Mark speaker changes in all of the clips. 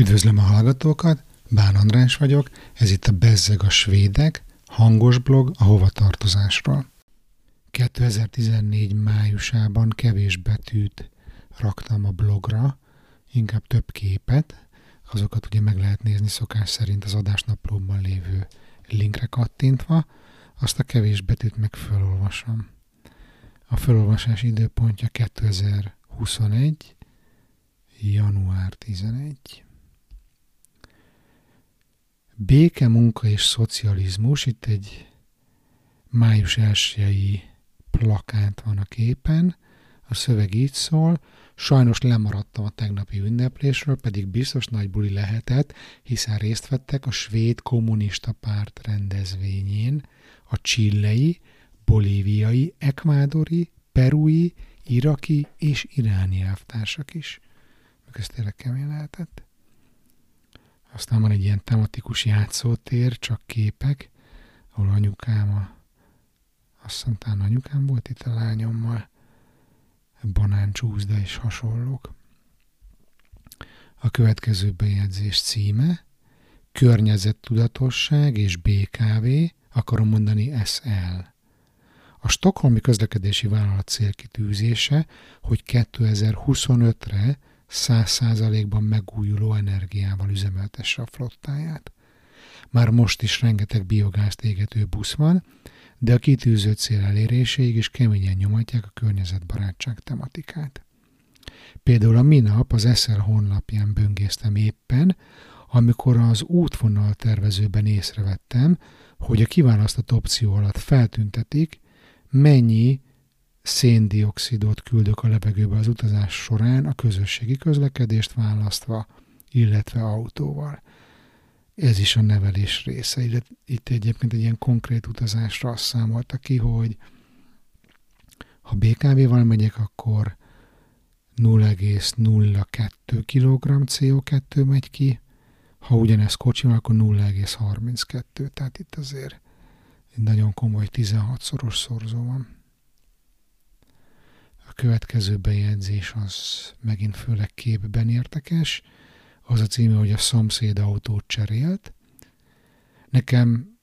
Speaker 1: Üdvözlöm a hallgatókat, Bán András vagyok, ez itt a Bezzeg a Svédek, hangos blog a hovatartozásról. 2014 májusában kevés betűt raktam a blogra, inkább több képet, azokat ugye meg lehet nézni szokás szerint az adásnaplóban lévő linkre kattintva, azt a kevés betűt meg felolvasom. A felolvasás időpontja 2021. január 11. Béke, munka és szocializmus, itt egy május 1 plakát van a képen, a szöveg így szól, sajnos lemaradtam a tegnapi ünneplésről, pedig biztos nagy buli lehetett, hiszen részt vettek a svéd kommunista párt rendezvényén, a csillei, bolíviai, ekvádori, perui, iraki és iráni elvtársak is. Meg ez tényleg kemény lehetett. Aztán van egy ilyen tematikus játszótér, csak képek, ahol anyukám a azt hiszem talán anyukám volt itt a lányommal, banáncsúzda és hasonlók. A következő bejegyzés címe Környezettudatosság és BKV, akarom mondani SL. A Stockholmi Közlekedési Vállalat célkitűzése, hogy 2025-re 100%-ban megújuló energiával üzemeltesse a flottáját. Már most is rengeteg biogázt égető busz van, de a kitűzött cél eléréséig is keményen nyomatják a környezetbarátság tematikát. Például a minap az SL honlapján böngésztem éppen, amikor az útvonal tervezőben észrevettem, hogy a kiválasztott opció alatt feltüntetik, mennyi széndiokszidot küldök a levegőbe az utazás során a közösségi közlekedést választva, illetve autóval ez is a nevelés része. Itt egyébként egy ilyen konkrét utazásra azt számolta ki, hogy ha BKV-val megyek, akkor 0,02 kg CO2 megy ki, ha ugyanez kocsival, akkor 0,32, tehát itt azért egy nagyon komoly 16-szoros szorzó van. Következő bejegyzés az megint főleg képben értekes, az a címe, hogy a szomszéd autót cserélt. Nekem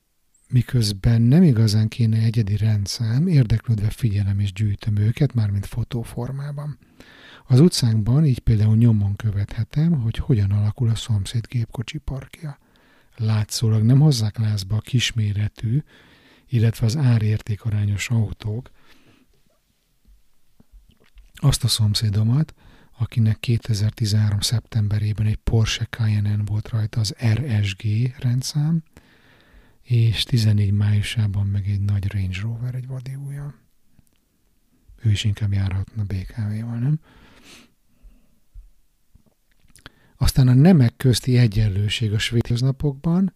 Speaker 1: miközben nem igazán kéne egyedi rendszám, érdeklődve figyelem és gyűjtöm őket, mármint fotóformában. Az utcánkban így például nyomon követhetem, hogy hogyan alakul a szomszéd gépkocsi parkja. Látszólag nem hozzák lázba a kisméretű, illetve az árértékarányos autók, azt a szomszédomat, akinek 2013. szeptemberében egy Porsche Cayenne volt rajta az RSG rendszám, és 14 májusában meg egy nagy Range Rover, egy újja. Ő is inkább járhatna BKV-val, nem? Aztán a nemek közti egyenlőség a svéd napokban,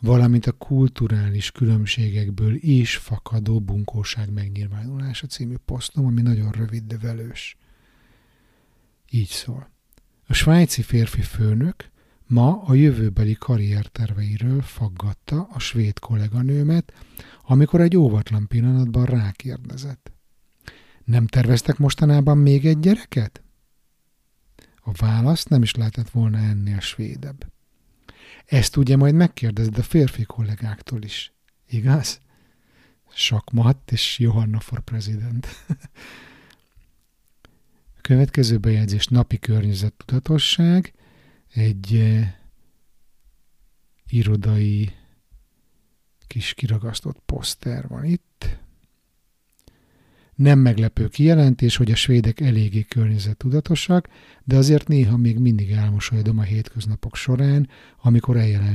Speaker 1: valamint a kulturális különbségekből is fakadó bunkóság megnyilvánulása című posztom, ami nagyon rövid, de velős. Így szól. A svájci férfi főnök ma a jövőbeli karrierterveiről faggatta a svéd kolléganőmet, amikor egy óvatlan pillanatban rákérdezett. Nem terveztek mostanában még egy gyereket? A választ nem is lehetett volna ennél svédebb. Ezt ugye majd megkérdezed a férfi kollégáktól is. Igaz? Sakmat és Johanna for President. Következő bejegyzés napi környezettudatosság, egy eh, irodai kis kiragasztott poszter van itt. Nem meglepő kijelentés, hogy a svédek eléggé környezettudatosak, de azért néha még mindig elmosolyodom a hétköznapok során, amikor e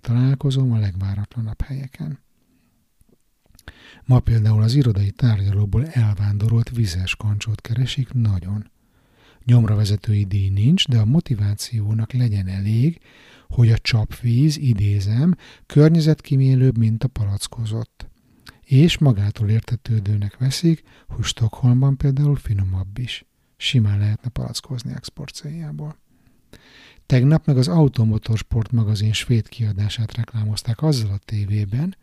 Speaker 1: találkozom a legváratlanabb helyeken. Ma például az irodai tárgyalóból elvándorolt vizes kancsót keresik nagyon. Nyomra vezetői díj nincs, de a motivációnak legyen elég, hogy a csapvíz, idézem, környezetkímélőbb, mint a palackozott. És magától értetődőnek veszik, hogy Stockholmban például finomabb is. Simán lehetne palackozni export céljából. Tegnap meg az Automotorsport magazin svéd kiadását reklámozták azzal a tévében,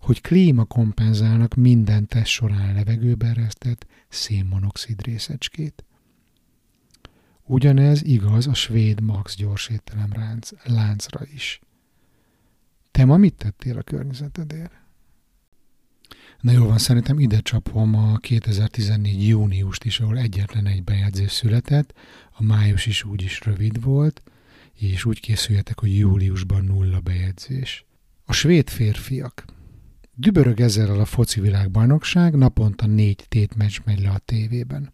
Speaker 1: hogy klíma kompenzálnak minden test során levegőbe eresztett szénmonoxid részecskét. Ugyanez igaz a svéd Max gyors étterem láncra is. Te ma mit tettél a környezetedért? Na jó van, szerintem ide csapom a 2014 júniust is, ahol egyetlen egy bejegyzés született, a május is úgy is rövid volt, és úgy készüljetek, hogy júliusban nulla bejegyzés. A svéd férfiak. Dübörög ezzel a foci világbajnokság, naponta négy tétmeccs megy le a tévében.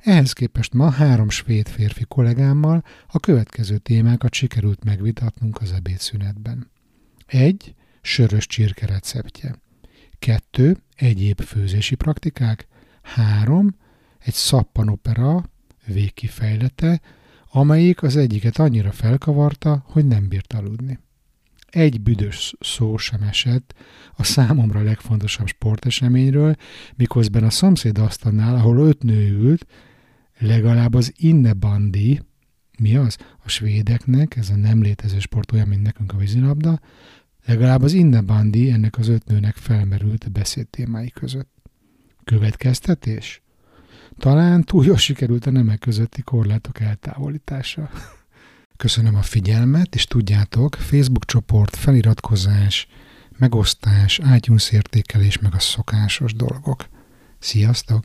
Speaker 1: Ehhez képest ma három svéd férfi kollégámmal a következő témákat sikerült megvitatnunk az ebédszünetben. Egy, sörös csirke receptje. Kettő, egyéb főzési praktikák. Három, egy szappanopera végkifejlete, amelyik az egyiket annyira felkavarta, hogy nem bírt aludni. Egy büdös szó sem esett a számomra legfontosabb sporteseményről, miközben a szomszéd asztalnál, ahol öt nő ült, legalább az innebandi, mi az? A svédeknek, ez a nem létező sport olyan, mint nekünk a vízilabda, legalább az innebandi ennek az öt nőnek felmerült a beszédtémái között. Következtetés? Talán túl jól sikerült a nemek közötti korlátok eltávolítása. Köszönöm a figyelmet, és tudjátok, Facebook csoport, feliratkozás, megosztás, iTunes értékelés, meg a szokásos dolgok. Sziasztok!